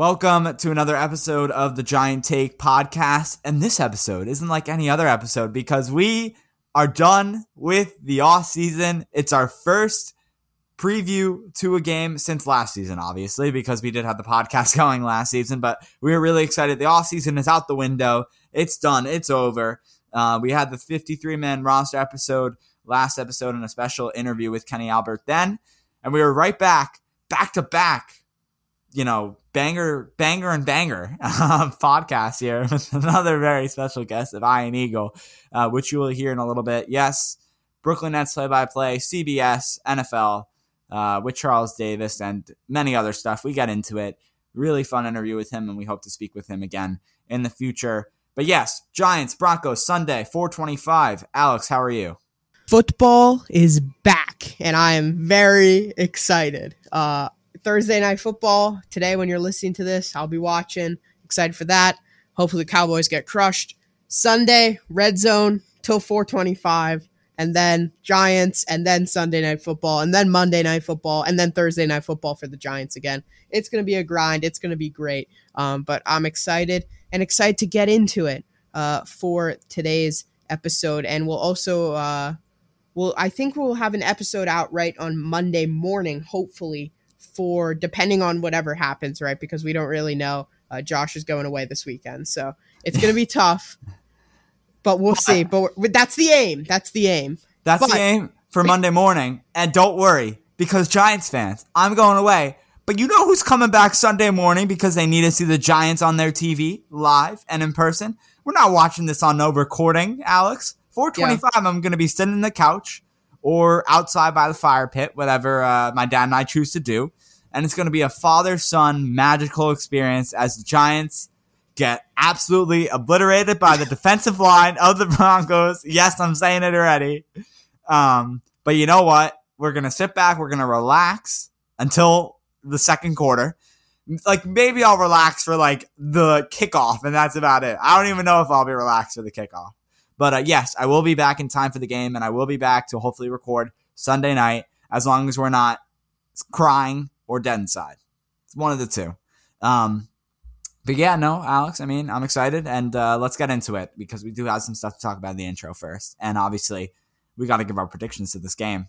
Welcome to another episode of the Giant Take podcast. And this episode isn't like any other episode because we are done with the off season. It's our first preview to a game since last season, obviously, because we did have the podcast going last season, but we were really excited. The off season is out the window. It's done. It's over. Uh, we had the 53 man roster episode last episode and a special interview with Kenny Albert then. And we were right back, back to back you know, banger, banger, and banger um, podcast here with another very special guest of Ian Eagle, uh, which you will hear in a little bit. Yes, Brooklyn Nets play by play, CBS, NFL, uh, with Charles Davis, and many other stuff. We get into it. Really fun interview with him, and we hope to speak with him again in the future. But yes, Giants, Broncos, Sunday, 425. Alex, how are you? Football is back, and I am very excited. Uh, Thursday night football today. When you're listening to this, I'll be watching. Excited for that. Hopefully, the Cowboys get crushed. Sunday, red zone till 425, and then Giants, and then Sunday night football, and then Monday night football, and then Thursday night football for the Giants again. It's going to be a grind. It's going to be great. Um, but I'm excited and excited to get into it uh, for today's episode. And we'll also, uh, we'll, I think we'll have an episode out right on Monday morning, hopefully for depending on whatever happens, right? Because we don't really know. Uh, Josh is going away this weekend, so it's going to be tough. But we'll see. But that's the aim. That's the aim. That's but, the aim for Monday morning. And don't worry, because Giants fans, I'm going away. But you know who's coming back Sunday morning because they need to see the Giants on their TV live and in person? We're not watching this on no recording, Alex. 425, yeah. I'm going to be sitting in the couch or outside by the fire pit, whatever uh, my dad and I choose to do. And it's going to be a father son magical experience as the Giants get absolutely obliterated by the defensive line of the Broncos. Yes, I'm saying it already. Um, but you know what? We're going to sit back, we're going to relax until the second quarter. Like maybe I'll relax for like the kickoff, and that's about it. I don't even know if I'll be relaxed for the kickoff. But uh, yes, I will be back in time for the game, and I will be back to hopefully record Sunday night as long as we're not crying or dead inside. It's one of the two. Um, but yeah, no, Alex, I mean, I'm excited, and uh, let's get into it because we do have some stuff to talk about in the intro first. And obviously, we got to give our predictions to this game.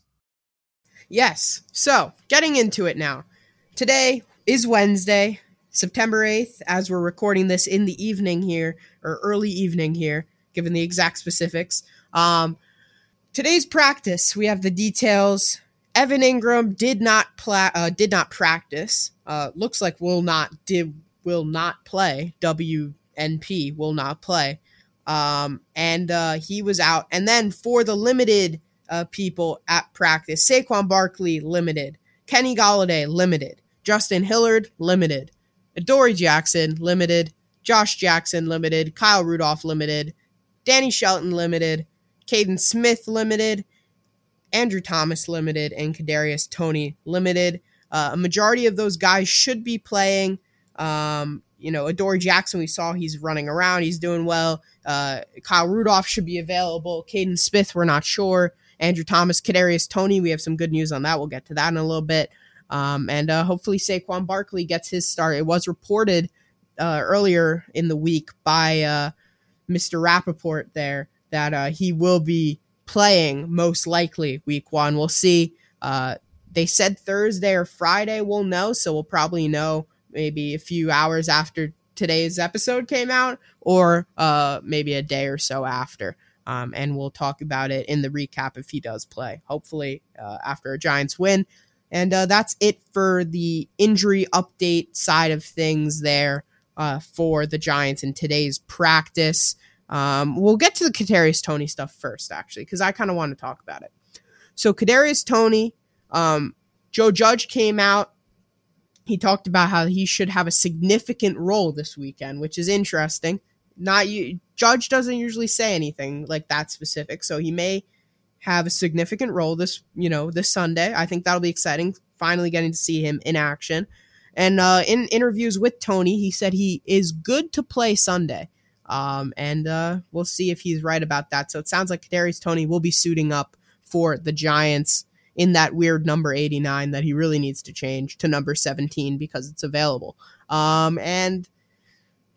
Yes. So, getting into it now. Today is Wednesday, September 8th, as we're recording this in the evening here, or early evening here given the exact specifics. Um, today's practice, we have the details. Evan Engram did not pla- uh, did not practice. Uh, looks like will not did will not play. WNP will not play. Um, and uh, he was out. And then for the limited uh, people at practice, Saquon Barkley limited, Kenny Golladay limited, Justin Hilliard limited, Adoree Jackson limited, Josh Jackson limited, Kyle Rudolph limited, Danny Shelton limited, Kaden Smith limited, Andrew Thomas limited, and Kadarius Toney limited. Uh, a majority of those guys should be playing. Um, you know, Adoree Jackson, we saw he's running around, he's doing well. Uh, Kyle Rudolph should be available. Kaden Smith, we're not sure. Andrew Thomas, Kadarius Toney, we have some good news on that. We'll get to that in a little bit. Um, and uh, hopefully Saquon Barkley gets his start. It was reported uh, earlier in the week by uh, Mr. Rapoport there that uh, he will be playing most likely week one. We'll see. Uh, they said Thursday or Friday we'll know, so we'll probably know maybe a few hours after today's episode came out, or uh, maybe a day or so after. Um, and we'll talk about it in the recap if he does play, hopefully uh, after a Giants win. And uh, that's it for the injury update side of things there uh, for the Giants in today's practice. Um, we'll get to the Kadarius Toney stuff first, actually, because I kind of want to talk about it. So Kadarius Toney, um, Joe Judge came out. He talked about how he should have a significant role this weekend, which is interesting. Not you, Judge doesn't usually say anything like that specific, so he may have a significant role this, you know, this Sunday. I think that'll be exciting. Finally, getting to see him in action. And uh, in interviews with Toney, he said he is good to play Sunday. Um, and uh, we'll see if he's right about that. So it sounds like Kadarius Toney will be suiting up for the Giants in that weird number 89 that he really needs to change to number 17 because it's available. Um, and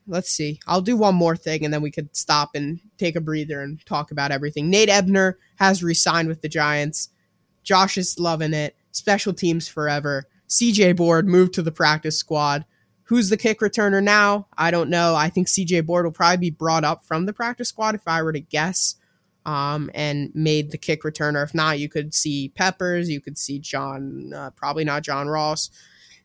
let's see. I'll do one more thing and then we could stop and take a breather and talk about everything. Nate Ebner has re-signed with the Giants. Josh is loving it. Special teams forever. CJ Board moved to the practice squad. Who's the kick returner now? I don't know. I think CJ Board will probably be brought up from the practice squad if I were to guess. Um, and made the kick returner. If not, you could see Peppers. You could see John, uh, probably not John Ross.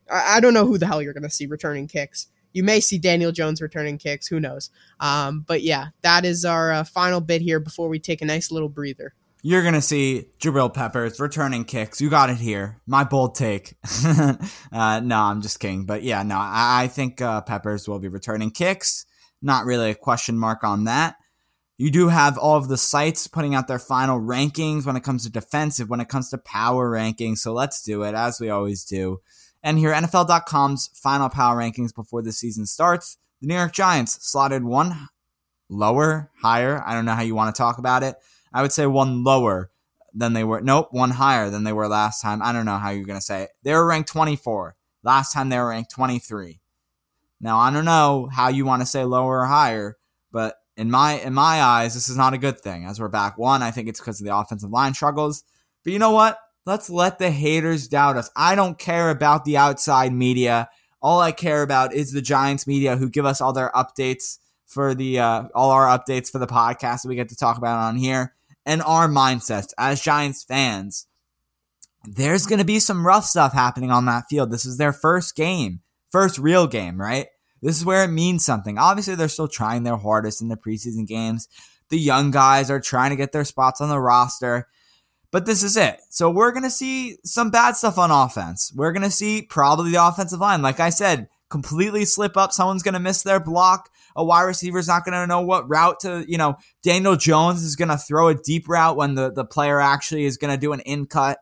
I, I, don't know who the hell you're going to see returning kicks. You may see Daniel Jones returning kicks. Who knows? Um, but yeah, that is our uh, final bit here before we take a nice little breather. You're gonna see Jabril Peppers returning kicks. You got it here. My bold take. uh, no, I'm just kidding. But yeah, no, I, I think uh, Peppers will be returning kicks. Not really a question mark on that. You do have all of the sites putting out their final rankings when it comes to defensive, when it comes to power rankings. So let's do it as we always do. And here, NFL.com's final power rankings before the season starts. The New York Giants slotted one lower, higher. I don't know how you want to talk about it. I would say one lower than they were. Nope, one higher than they were last time. I don't know how you're going to say it. They were ranked 24. Last time they were ranked 23. Now, I don't know how you want to say lower or higher, but in my in my eyes, this is not a good thing. As we're back one, I think it's because of the offensive line struggles. But you know what? Let's let the haters doubt us. I don't care about the outside media. All I care about is the Giants media who give us all their updates for the uh, all our updates for the podcast that we get to talk about on here and our mindsets as Giants fans. There's going to be some rough stuff happening on that field. This is their first game, first real game, right? This is where it means something. Obviously, they're still trying their hardest in the preseason games. The young guys are trying to get their spots on the roster. But this is it. So we're going to see some bad stuff on offense. We're going to see probably the offensive line. Like I said, completely slip up. Someone's going to miss their block. A wide receiver's not going to know what route to, you know, Daniel Jones is going to throw a deep route when the, the player actually is going to do an in cut.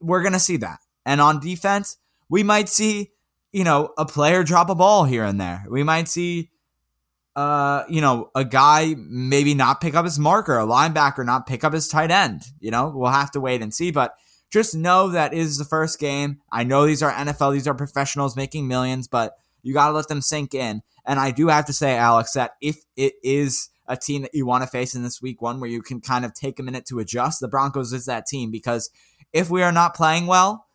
We're going to see that. And on defense, we might see, you know, a player drop a ball here and there. We might see, uh, you know, a guy maybe not pick up his marker, a linebacker not pick up his tight end. You know, we'll have to wait and see. But just know that is the first game. I know these are NFL, these are professionals making millions, but you got to let them sink in. And I do have to say, Alex, that if it is a team that you want to face in this week one where you can kind of take a minute to adjust, the Broncos is that team. Because if we are not playing well,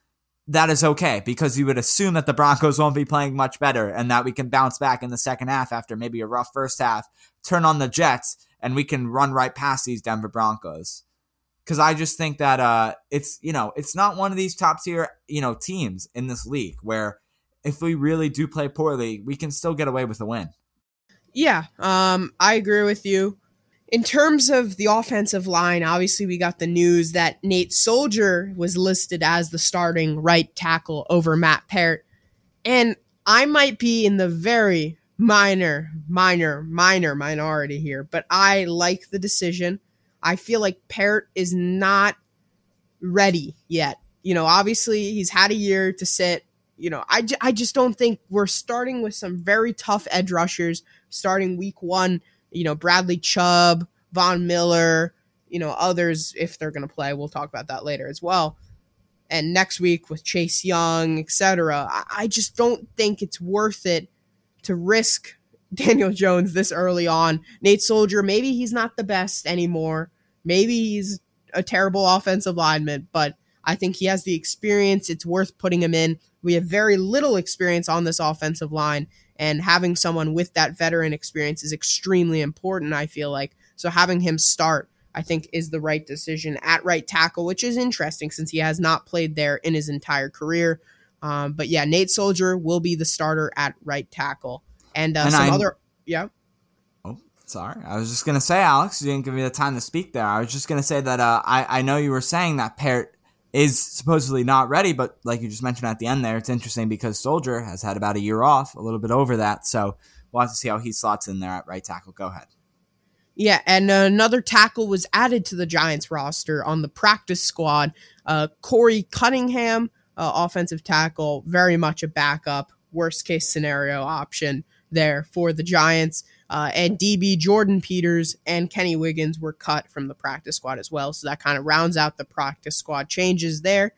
that is okay. Because you would assume that the Broncos won't be playing much better and that we can bounce back in the second half after maybe a rough first half, turn on the Jets, and we can run right past these Denver Broncos. Because I just think that uh, it's you know it's not one of these top tier you know teams in this league where if we really do play poorly, we can still get away with a win. Yeah, um, I agree with you. In terms of the offensive line, obviously we got the news that Nate Solder was listed as the starting right tackle over Matt Peart, and I might be in the very minor, minor, minor minority here, but I like the decision. I feel like Peart is not ready yet. You know, obviously he's had a year to sit. You know, I, just don't think we're starting with some very tough edge rushers starting week one. You know, Bradley Chubb, Von Miller, you know, others if they're going to play. We'll talk about that later as well. And next week with Chase Young, etc. I, I just don't think it's worth it to risk Daniel Jones this early on. Nate Solder, maybe he's not the best anymore. Maybe he's a terrible offensive lineman, but I think he has the experience. It's worth putting him in. We have very little experience on this offensive line, and having someone with that veteran experience is extremely important, I feel like. So having him start, I think, is the right decision at right tackle, which is interesting since he has not played there in his entire career. Um, but yeah, Nate Solder will be the starter at right tackle. And, uh, And some I'm- other, yeah. Oh, sorry. I was just gonna say, Alex, you didn't give me the time to speak there. I was just gonna say that uh, I I know you were saying that Peart is supposedly not ready, but like you just mentioned at the end there, it's interesting because Solder has had about a year off, a little bit over that. So we'll have to see how he slots in there at right tackle. Go ahead. Yeah, and another tackle was added to the Giants roster on the practice squad. Uh, Korey Cunningham, uh, offensive tackle, very much a backup, worst case scenario option there for the Giants. Uh, and DB Jordan Peters and Kenny Wiggins were cut from the practice squad as well. So that kind of rounds out the practice squad changes there.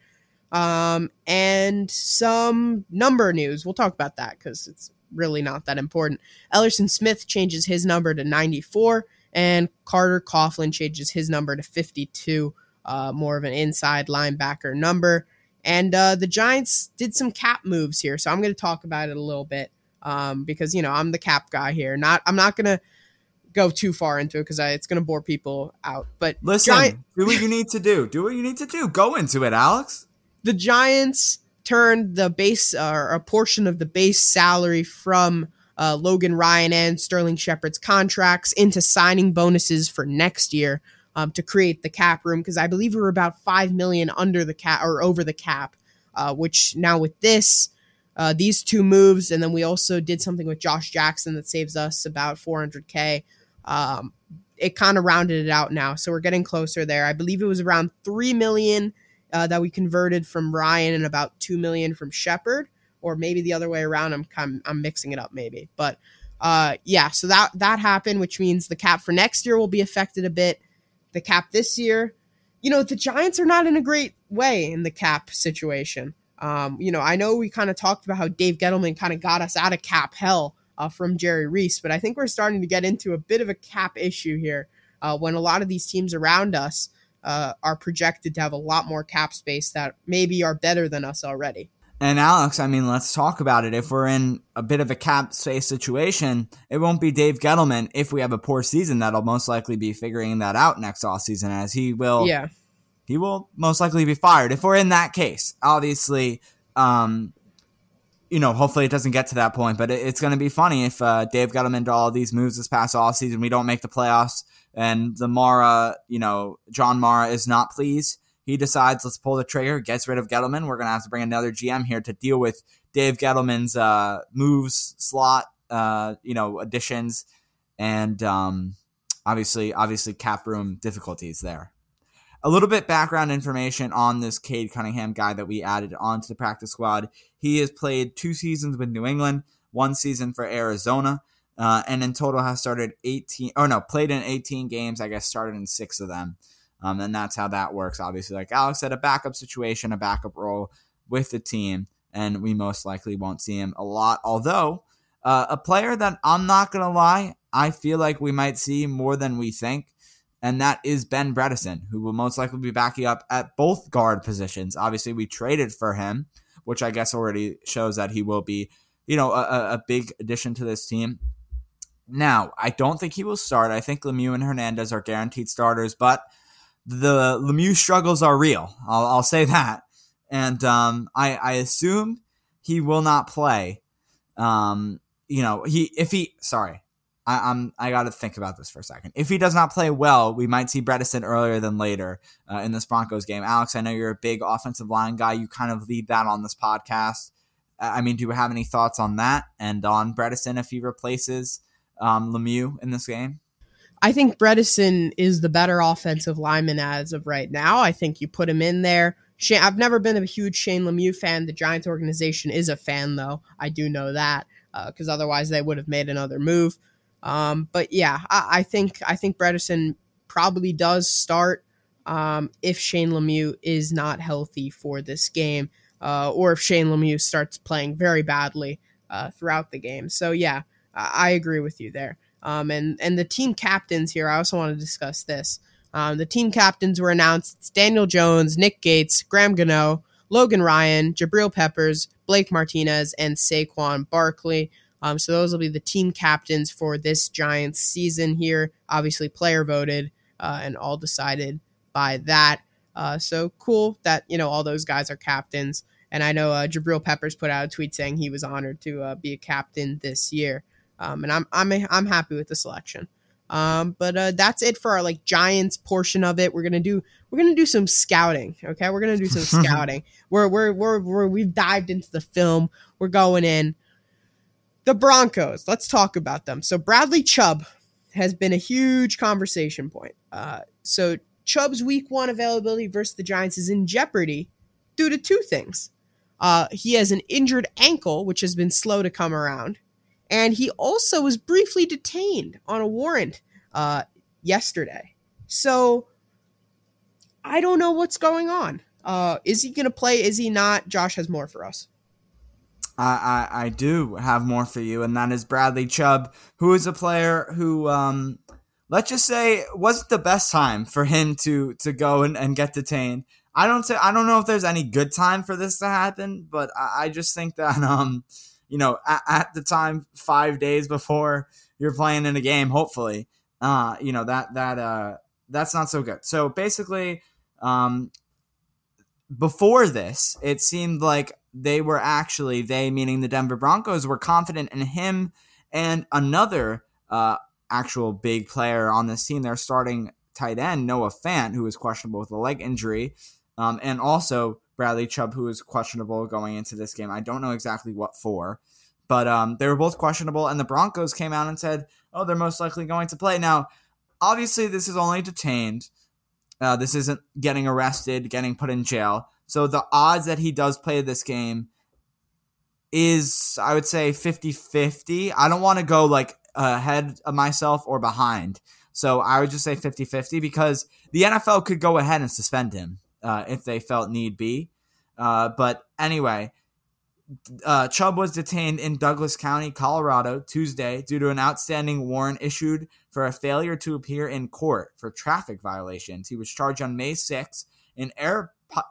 Um, and some number news. We'll talk about that because it's really not that important. Elerson Smith changes his number to 94 and Carter Coughlin changes his number to 52, uh, more of an inside linebacker number. And uh, the Giants did some cap moves here, so I'm going to talk about it a little bit um, because you know I'm the cap guy here. Not I'm not going to go too far into it because it's going to bore people out. But Listen, Giant- do what you need to do. Do what you need to do. Go into it, Alex. the Giants turned the base or a portion of the base salary from uh, Logan Ryan and Sterling Shepard's contracts into signing bonuses for next year um, to create the cap room because I believe we were about five million under the cap or over the cap, uh, which now with this. Uh, these two moves, and then we also did something with Josh Jackson that saves us about 400k. Um, it kind of rounded it out now, so we're getting closer there. I believe it was around three million uh, that we converted from Ryan and about two million from Shepard, or maybe the other way around. I'm I'm, I'm mixing it up maybe, but uh, yeah. So that that happened, which means the cap for next year will be affected a bit. The cap this year, you know, the Giants are not in a great way in the cap situation. Um, you know, I know we kind of talked about how Dave Gettleman kind of got us out of cap hell uh, from Jerry Reese, but I think we're starting to get into a bit of a cap issue here uh, when a lot of these teams around us uh, are projected to have a lot more cap space that maybe are better than us already. And Alex, I mean, let's talk about it. If we're in a bit of a cap space situation, it won't be Dave Gettleman. If we have a poor season, that'll most likely be figuring that out next offseason, as he will Yeah, he will most likely be fired. If we're in that case, obviously, um, you know, hopefully it doesn't get to that point, but it, it's going to be funny if uh, Dave him into all these moves this past offseason. We don't make the playoffs, and the Mara, you know, John Mara is not pleased. He decides, let's pull the trigger, gets rid of Gettleman. We're going to have to bring another GM here to deal with Dave Gettleman's uh, moves, slot, uh, you know, additions, and um, obviously, obviously, cap room difficulties there a little bit background information on this Cade Cunningham guy that we added onto the practice squad. He has played two seasons with New England, one season for Arizona, uh, and in total has started 18, or no, played in 18 games. I guess started in six of them. Um, and that's how that works. Obviously, like Alex said, a backup situation, a backup role with the team, and we most likely won't see him a lot. Although, uh, a player that I'm not going to lie, I feel like we might see more than we think and that is Ben Bredeson, who will most likely be backing up at both guard positions. Obviously, we traded for him, which I guess already shows that he will be, you know, a, a big addition to this team. Now, I don't think he will start. I think Lemieux and Hernandez are guaranteed starters, but the Lemieux struggles are real. I'll, I'll say that, and um, I, I assume he will not play. Um, you know, he if he sorry, I, I'm I got to think about this for a second. If he does not play well, we might see Bredeson earlier than later uh, in this Broncos game. Alex, I know you're a big offensive line guy. You kind of lead that on this podcast. I mean, do you have any thoughts on that and on Bredeson if he replaces um, Lemieux in this game? I think Bredeson is the better offensive lineman as of right now. I think you put him in there. Shane, I've never been a huge Shane Lemieux fan. The Giants organization is a fan, though. I do know that because uh, otherwise they would have made another move. Um, but yeah, I, I, think I think Bredeson probably does start um, if Shane Lemieux is not healthy for this game, uh, or if Shane Lemieux starts playing very badly uh, throughout the game. So yeah, I, I agree with you there. Um, and and the team captains here, I also want to discuss this. Um, the team captains were announced: it's Daniel Jones, Nick Gates, Graham Gano, Logan Ryan, Jabril Peppers, Blake Martinez, and Saquon Barkley. Um, so those will be the team captains for this Giants season here. Obviously, player voted uh, and all decided by that. Uh, so cool that you know all those guys are captains. And I know uh, Jabril Peppers put out a tweet saying he was honored to uh, be a captain this year. Um, and I'm I'm I'm happy with the selection. Um, but uh, that's it for our like Giants portion of it. We're gonna do we're gonna do some scouting. Okay, we're gonna do some scouting. We're, we're we're we're we've dived into the film. We're going in. The Broncos. Let's talk about them. So Bradley Chubb has been a huge conversation point. Uh, so Chubb's Week One availability versus the Giants is in jeopardy due to two things. Uh, he has an injured ankle, which has been slow to come around, and he also was briefly detained on a warrant uh, yesterday. So I don't know what's going on. Uh, is he going to play? Is he not? Josh has more for us. I, I, I do have more for you, and that is Bradley Chubb, who is a player who, um, let's just say, wasn't the best time for him to to go and, and get detained. I don't say I don't know if there's any good time for this to happen, but I, I just think that um, you know, at, at, the time, five days before you're playing in a game, hopefully, uh, you know, that, that, uh, that's not so good. So basically, um, before this, it seemed like they were actually, they meaning the Denver Broncos, were confident in him and another, uh, actual big player on this team. They're starting tight end Noah Fant, who is questionable with a leg injury, um, and also Bradley Chubb, who is questionable going into this game. I don't know exactly what for, but um, they were both questionable. And the Broncos came out and said, "Oh, they're most likely going to play." Now, obviously, this is only detained. Uh, this isn't getting arrested, getting put in jail. So the odds that he does play this game is, I would say, 50 50. I don't want to go like ahead of myself or behind. So I would just say 50 50 because the NFL could go ahead and suspend him uh, if they felt need be. Uh, but anyway, uh, Chubb was detained in Douglas County, Colorado, Tuesday due to an outstanding warrant issued for a failure to appear in court for traffic violations. He was charged on May 6th in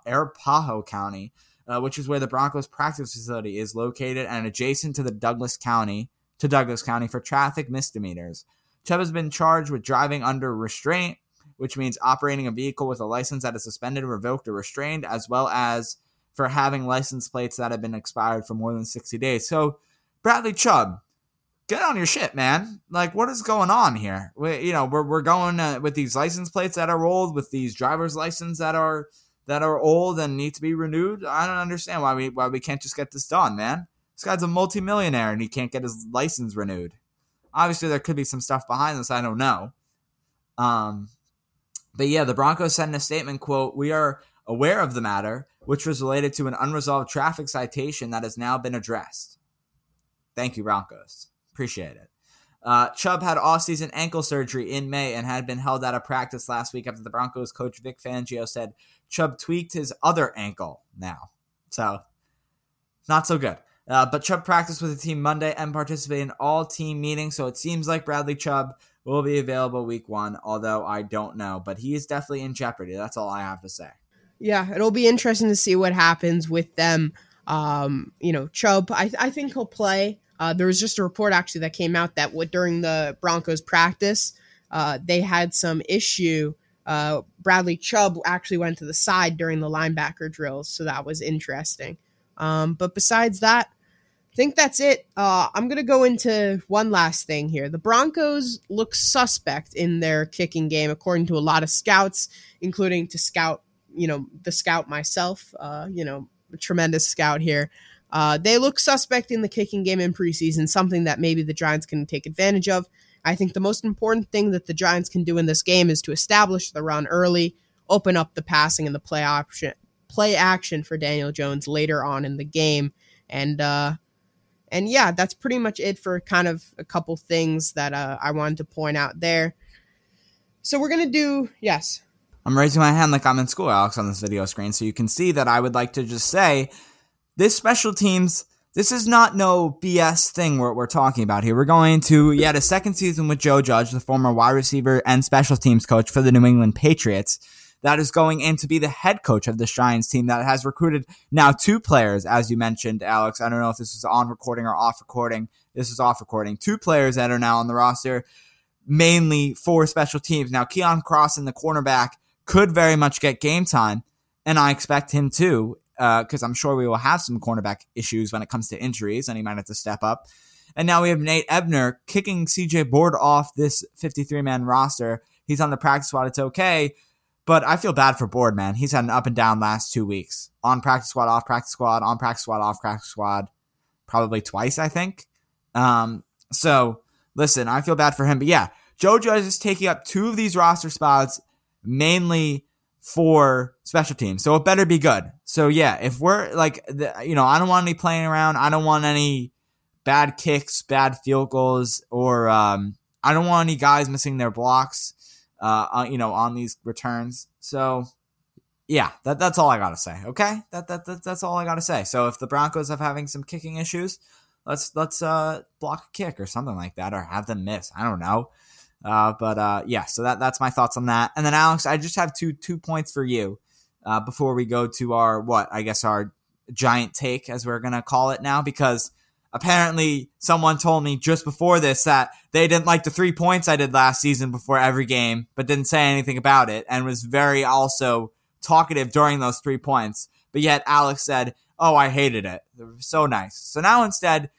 Arapahoe County, uh, which is where the Broncos practice facility is located and adjacent to the Douglas County to Douglas County for traffic misdemeanors. Chubb has been charged with driving under restraint, which means operating a vehicle with a license that is suspended, revoked, or restrained, as well as for having license plates that have been expired for more than 60 days. So, Bradley Chubb, get on your shit, man. Like, what is going on here? We, you know, we're, we're going uh, with these license plates that are old, with these driver's license that are that are old and need to be renewed. I don't understand why we why we can't just get this done, man. This guy's a multimillionaire and he can't get his license renewed. Obviously, there could be some stuff behind this. I don't know. Um, but yeah, the Broncos sent a statement, quote, We are aware of the matter, which was related to an unresolved traffic citation that has now been addressed. Thank you, Broncos. Appreciate it. Uh, Chubb had off-season ankle surgery in May and had been held out of practice last week after the Broncos coach Vic Fangio said Chubb tweaked his other ankle now. So, not so good. Uh, but Chubb practiced with the team Monday and participated in all team meetings, so it seems like Bradley Chubb will be available week one, although I don't know. But he is definitely in jeopardy. That's all I have to say. Yeah, it'll be interesting to see what happens with them. Um, you know, Chubb, I, I think he'll play. Uh, there was just a report actually that came out that what during the Broncos practice, uh, they had some issue. Uh, Bradley Chubb actually went to the side during the linebacker drills, so that was interesting. Um, but besides that, I think that's it. Uh, I'm going to go into one last thing here. The Broncos look suspect in their kicking game, according to a lot of scouts, including to scout, you know, the scout myself, uh, you know, a tremendous scout here. Uh, they look suspect in the kicking game in preseason, something that maybe the Giants can take advantage of. I think the most important thing that the Giants can do in this game is to establish the run early, open up the passing and the play option, play action for Daniel Jones later on in the game, and uh, and yeah, that's pretty much it for kind of a couple things that uh, I wanted to point out there. So we're gonna do yes. I'm raising my hand like I'm in school, Alex, on this video screen, so you can see that I would like to just say this special teams. This is not no BS thing we're, we're talking about here. We're going to yet a second season with Joe Judge, the former wide receiver and special teams coach for the New England Patriots, that is going in to be the head coach of the Giants team that has recruited now two players, as you mentioned, Alex. I don't know if this is on recording or off recording. This is off recording. Two players that are now on the roster, mainly for special teams. Now, Keon Cross in the cornerback, could very much get game time, and I expect him to because uh, I'm sure we will have some cornerback issues when it comes to injuries, and he might have to step up. And now we have Nate Ebner kicking CJ Board off this 53 man roster. He's on the practice squad. It's okay. But I feel bad for Board, man. He's had an up and down last two weeks. On practice squad, off practice squad, on practice squad, off practice squad, probably twice, I think. Um, so listen, I feel bad for him. But yeah, Joe Judge is taking up two of these roster spots mainly for special teams. So it better be good. So yeah, if we're like, the, you know, I don't want any playing around. I don't want any bad kicks, bad field goals, or um, I don't want any guys missing their blocks. Uh, you know, on these returns. So yeah, that, that's all I gotta say. Okay, that, that, that that's all I gotta say. So if the Broncos have having some kicking issues, let's let's uh, block a kick or something like that, or have them miss. I don't know. Uh, but uh, yeah, so that that's my thoughts on that. And then Alex, I just have two two points for you uh, before we go to our what I guess our giant take as we're gonna call it now because apparently someone told me just before this that they didn't like the three points I did last season before every game, but didn't say anything about it and was very also talkative during those three points. But yet Alex said, "Oh, I hated it." it so nice. So now instead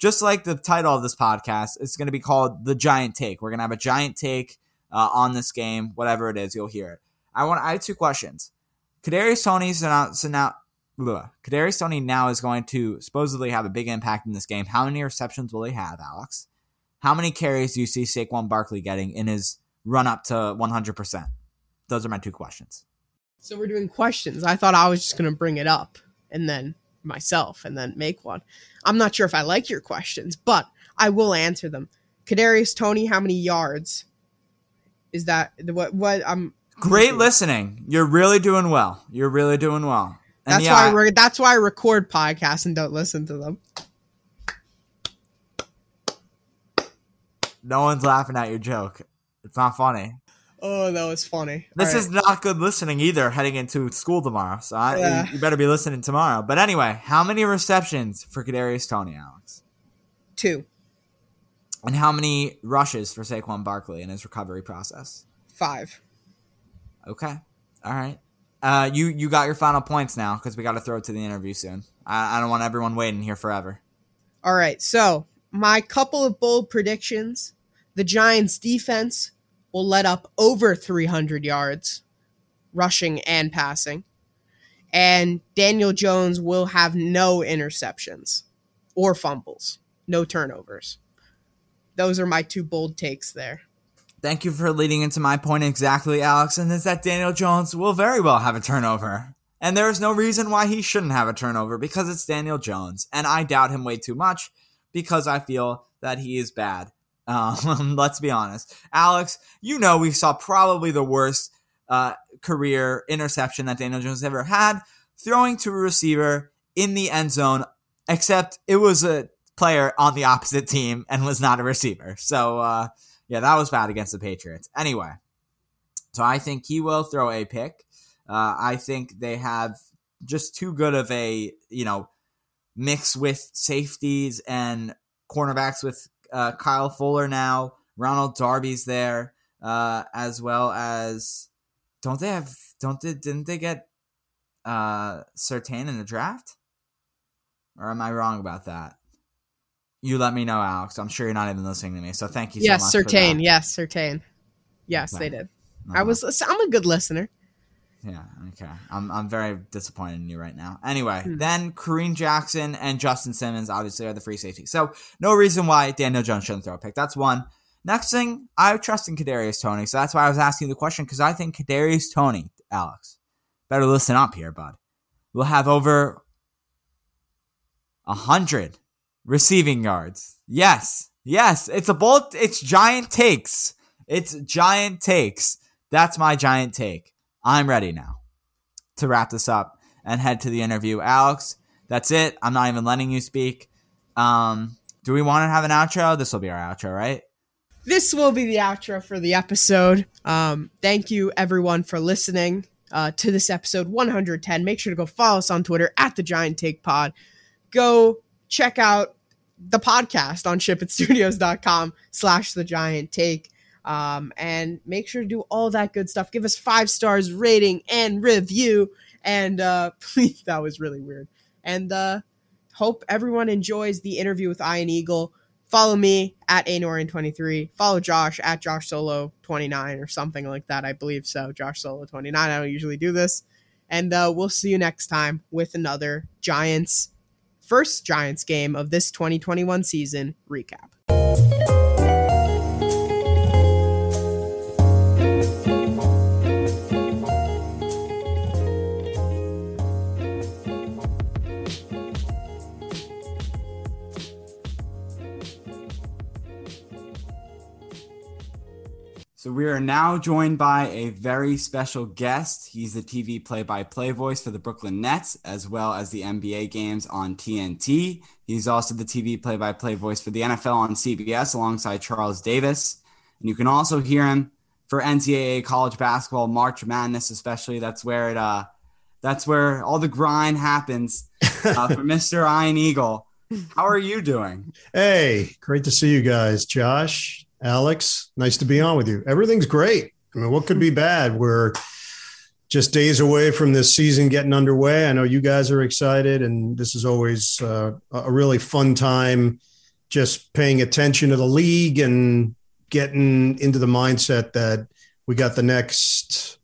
just like the title of this podcast, it's going to be called The Giant Take. We're going to have a giant take uh, on this game, whatever it is, you'll hear it. I want. I have two questions. Kadarius Toney so now, so now Kadarius Toney now is going to supposedly have a big impact in this game. How many receptions will he have, Alex? How many carries do you see Saquon Barkley getting in his run up to 100%? Those are my two questions. So we're doing questions. I thought I was just going to bring it up and then myself and then make one. I'm not sure if I like your questions, but I will answer them. Kadarius Toney, how many yards? Is that what? What I'm great listening. You're really doing well. You're really doing well. And that's yeah, why I, that's why I record podcasts and don't listen to them. No one's laughing at your joke. It's not funny. Oh, that was funny. This is not good listening either heading into school tomorrow. So I, yeah. you, you, better be listening tomorrow. But anyway, how many receptions for Kadarius Toney, Alex? Two. And how many rushes for Saquon Barkley in his recovery process? Five. Okay. All right. Uh, you you got your final points now because we got to throw it to the interview soon. I, I don't want everyone waiting here forever. All right. So my couple of bold predictions: the Giants' defense will let up over 300 yards rushing and passing. And Daniel Jones will have no interceptions or fumbles, no turnovers. Those are my two bold takes there. Thank you for leading into my point exactly, Alex, and is that Daniel Jones will very well have a turnover. And there is no reason why he shouldn't have a turnover because it's Daniel Jones. And I doubt him way too much because I feel that he is bad. Um, let's be honest. Alex, you know we saw probably the worst uh, career interception that Daniel Jones ever had, throwing to a receiver in the end zone, except it was a player on the opposite team and was not a receiver. So, uh, yeah, that was bad against the Patriots. Anyway, so I think he will throw a pick. Uh, I think they have just too good of a, you know, mix with safeties and cornerbacks with uh, Kyle Fuller now. Ronald Darby's there, uh, as well as don't they have don't they didn't they get uh Surtain in the draft? Or am I wrong about that? You let me know, Alex. I'm sure you're not even listening to me, so thank you. Yes, so Surtain. Yes, Surtain. Yes, okay. they did. Uh-huh. I was. I'm a good listener. Yeah, okay. I'm I'm very disappointed in you right now. Anyway, hmm. then Kareem Jackson and Justin Simmons obviously are the free safety. So no reason why Daniel Jones shouldn't throw a pick. That's one. Next thing, I trust in Kadarius Toney, so that's why I was asking the question because I think Kadarius Toney, Alex, better listen up here, bud. We'll have over a hundred receiving yards. Yes, yes, it's a bold. It's giant takes. It's giant takes. That's my giant take. I'm ready now to wrap this up and head to the interview. Alex, that's it. I'm not even letting you speak. Um, do we want to have an outro? This will be our outro, right? This will be the outro for the episode. Um, thank you everyone for listening uh, to this episode 110. Make sure to go follow us on Twitter at the Giant Take Pod. Go check out the podcast on shipitstudios.com slash the giant take. Um, and make sure to do all that good stuff. Give us five stars rating and review. And uh, please, that was really weird. And uh, hope everyone enjoys the interview with Ian Eagle. Follow me at Anorian23. Follow Josh at Josh Solo29 or something like that. I believe so. Josh Solo29. I don't usually do this. And uh, we'll see you next time with another Giants, first Giants game of this 2021 season recap. So we are now joined by a very special guest. He's the TV play-by-play voice for the Brooklyn Nets as well as the NBA games on TNT. He's also the TV play-by-play voice for the NFL on CBS alongside Charles Davis. And you can also hear him for NCAA college basketball March Madness, especially. That's where it uh that's where all the grind happens uh, for Mr. Ian Eagle. How are you doing? Hey, great to see you guys, Josh. Alex, nice to be on with you. Everything's great. I mean, what could be bad? We're just days away from this season getting underway. I know you guys are excited, and this is always uh, a really fun time just paying attention to the league and getting into the mindset that we got the next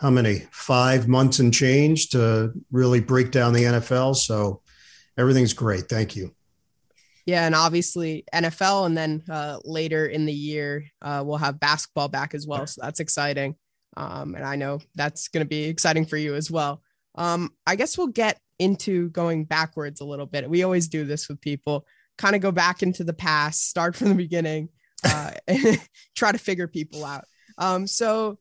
how many five months and change to really break down the NFL. So everything's great. Thank you. Yeah, and obviously NFL, and then uh, later in the year uh, we'll have basketball back as well. So that's exciting, um, and I know that's going to be exciting for you as well. Um, I guess we'll get into going backwards a little bit. We always do this with people, kind of go back into the past, start from the beginning, uh, and try to figure people out. Um, so,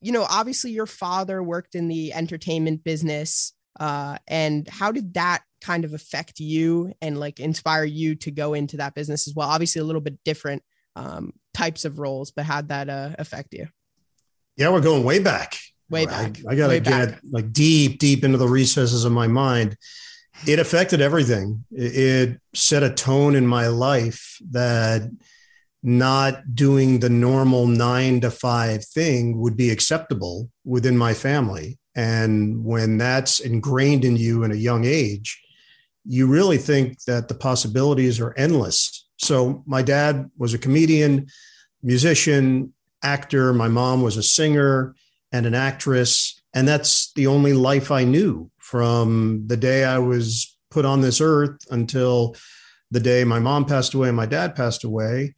you know, obviously your father worked in the entertainment business, uh, and how did that kind of affect you and like inspire you to go into that business as well? Obviously, a little bit different um, types of roles, but how'd that uh, affect you? Yeah, we're going way back. Way back. I, I got to get like deep, deep into the recesses of my mind. It affected everything. It set a tone in my life that not doing the normal nine to five thing would be acceptable within my family. And when that's ingrained in you in a young age, you really think that the possibilities are endless. So, my dad was a comedian, musician, actor. My mom was a singer and an actress. And that's the only life I knew from the day I was put on this earth until the day my mom passed away and my dad passed away.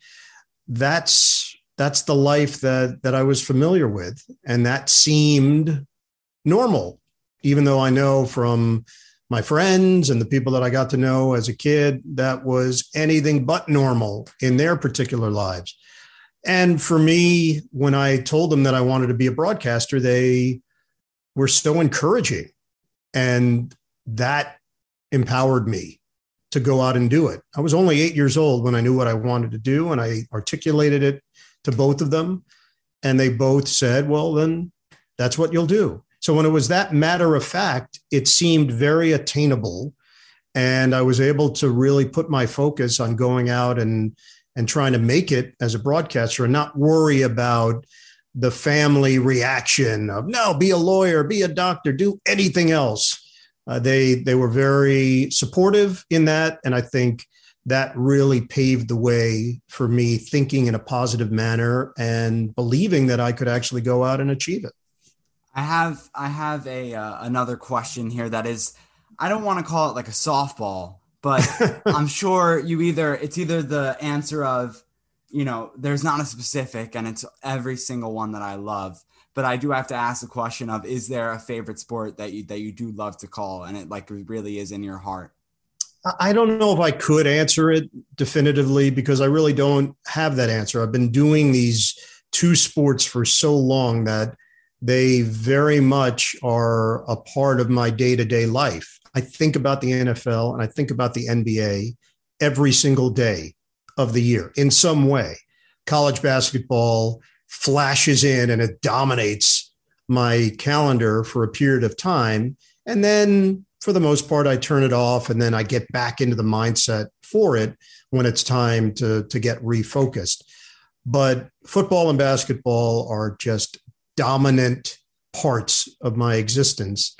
That's that's the life that that I was familiar with and that seemed normal even though I know from my friends and the people that I got to know as a kid that was anything but normal in their particular lives. And for me, when I told them that I wanted to be a broadcaster, they were so encouraging. And that empowered me to go out and do it. I was only eight years old when I knew what I wanted to do, and I articulated it to both of them. And they both said, Well, then that's what you'll do. So when it was that matter of fact, it seemed very attainable. And I was able to really put my focus on going out and and trying to make it as a broadcaster and not worry about the family reaction of no, be a lawyer, be a doctor, do anything else. Uh, they they were very supportive in that, and I think that really paved the way for me thinking in a positive manner and believing that I could actually go out and achieve it. I have I have a uh, another question here that is I don't want to call it like a softball, but I'm sure you either it's either the answer of you know, there's not a specific, and it's every single one that I love. But I do have to ask the question of: Is there a favorite sport that you that you do love to call, and it like really is in your heart? I don't know if I could answer it definitively because I really don't have that answer. I've been doing these two sports for so long that they very much are a part of my day to day life. I think about the NFL and I think about the NBA every single day of the year in some way. College basketball flashes in and it dominates my calendar for a period of time. And then for the most part, I turn it off and then I get back into the mindset for it when it's time to, to get refocused. But football and basketball are just dominant parts of my existence.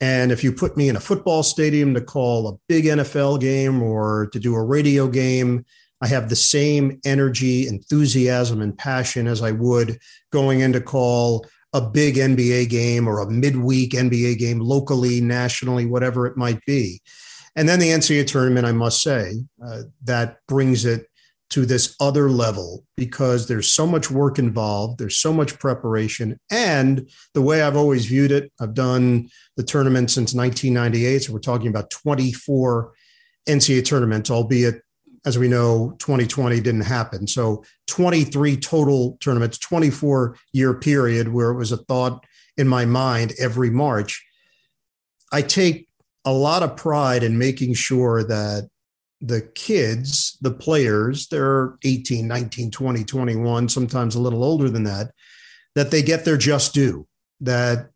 And if you put me in a football stadium to call a big NFL game or to do a radio game, I have the same energy, enthusiasm, and passion as I would going in to call a big NBA game or a midweek NBA game locally, nationally, whatever it might be. And then the NCAA tournament, I must say, uh, that brings it to this other level because there's so much work involved, there's so much preparation. And the way I've always viewed it, I've done the tournament since 1998. So we're talking about 24 NCAA tournaments, albeit as we know, 2020 didn't happen. So 23 total tournaments, 24 year period where it was a thought in my mind every March. I take a lot of pride in making sure that the kids, the players, they're 18, 19, 20, 21, sometimes a little older than that, that they get their just due, that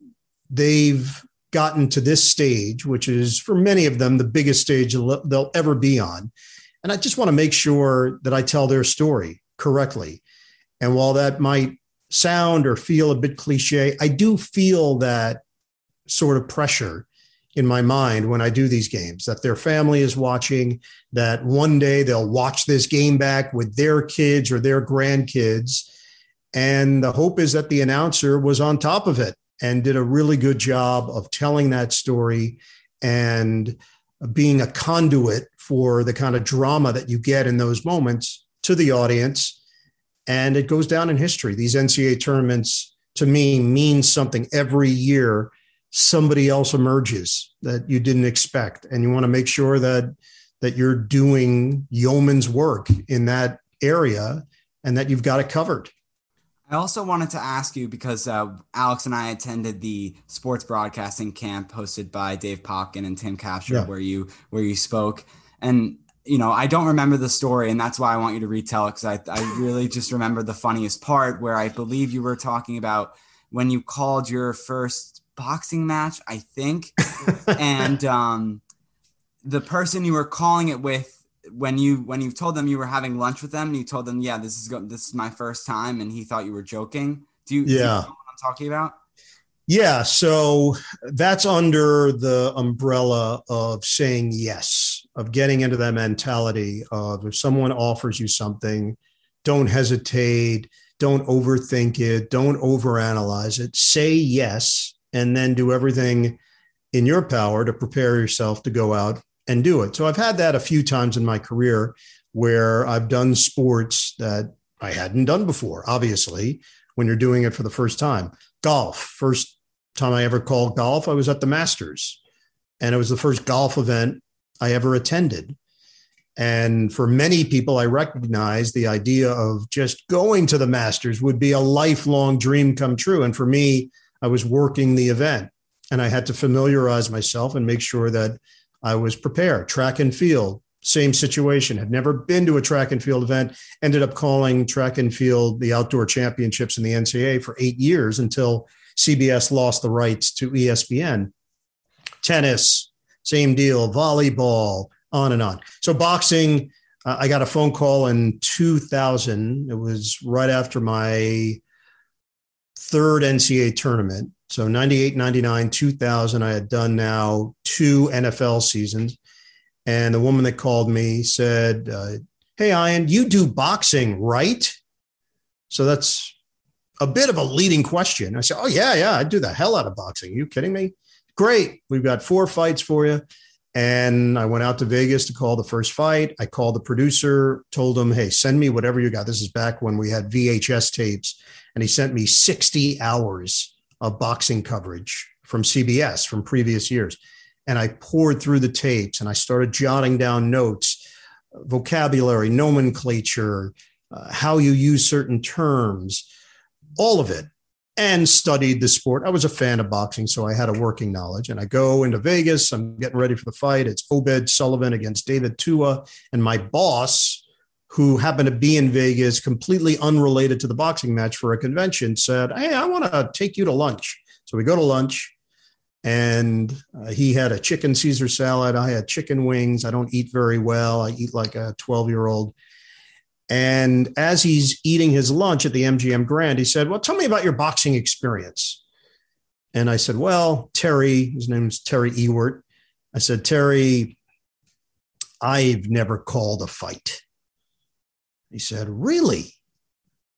they've gotten to this stage, which is for many of them the biggest stage they'll ever be on. And I just want to make sure that I tell their story correctly. And while that might sound or feel a bit cliche, I do feel that sort of pressure in my mind when I do these games that their family is watching, that one day they'll watch this game back with their kids or their grandkids. And the hope is that the announcer was on top of it and did a really good job of telling that story and being a conduit for the kind of drama that you get in those moments to the audience. And it goes down in history. These NCAA tournaments, to me, mean something every year somebody else emerges that you didn't expect. And you want to make sure that that you're doing yeoman's work in that area and that you've got it covered. I also wanted to ask you because uh, alex and i attended the sports broadcasting camp hosted by dave popkin and tim Capstraw yeah. where you where you spoke. And you know i don't remember the story and that's why i want you to retell it because I, I really just remember the funniest part where i believe you were talking about when you called your first boxing match, I think. and um, the person you were calling it with when you when you told them you were having lunch with them, you told them, "Yeah, this is go- this is my first time," and he thought you were joking. Do you? Yeah. Do you know what I'm talking about. Yeah, so that's under the umbrella of saying yes, of getting into that mentality of if someone offers you something, don't hesitate, don't overthink it, don't overanalyze it. Say yes and then do everything in your power to prepare yourself to go out and do it. So I've had that a few times in my career where I've done sports that I hadn't done before, obviously, when you're doing it for the first time. Golf, first time I ever called golf, I was at the Masters. And it was the first golf event I ever attended. And for many people, I recognize the idea of just going to the Masters would be a lifelong dream come true. And for me, I was working the event and I had to familiarize myself and make sure that I was prepared. Track and field, same situation. Had never been to a track and field event. Ended up calling track and field the outdoor championships in the NCAA for eight years until CBS lost the rights to ESPN. Tennis, same deal. Volleyball, on and on. So boxing, uh, I got a phone call in 2000. It was right after my third NCAA tournament. So 98, 99, 2000, I had done now two NFL seasons. And the woman that called me said, uh, Hey, Ian, you do boxing, right? So that's a bit of a leading question. I said, Oh, yeah, yeah, I do the hell out of boxing. Are you kidding me? Great. We've got four fights for you. And I went out to Vegas to call the first fight. I called the producer, told him, hey, send me whatever you got. This is back when we had VHS tapes. And he sent me 60 hours of boxing coverage from CBS from previous years. And I poured through the tapes and I started jotting down notes, vocabulary, nomenclature, uh, how you use certain terms, all of it and studied the sport. I was a fan of boxing, so I had a working knowledge. And I go into Vegas. I'm getting ready for the fight. It's Obed Sullivan against David Tua. And my boss, who happened to be in Vegas, completely unrelated to the boxing match for a convention, said, Hey, I want to take you to lunch. So we go to lunch. And uh, he had a chicken Caesar salad. I had chicken wings. I don't eat very well. I eat like a 12 year old. And as he's eating his lunch at the MGM Grand, he said, Well, tell me about your boxing experience. And I said, Well, Terry, his name is Terry Ewert. I said, Terry, I've never called a fight. He said, Really?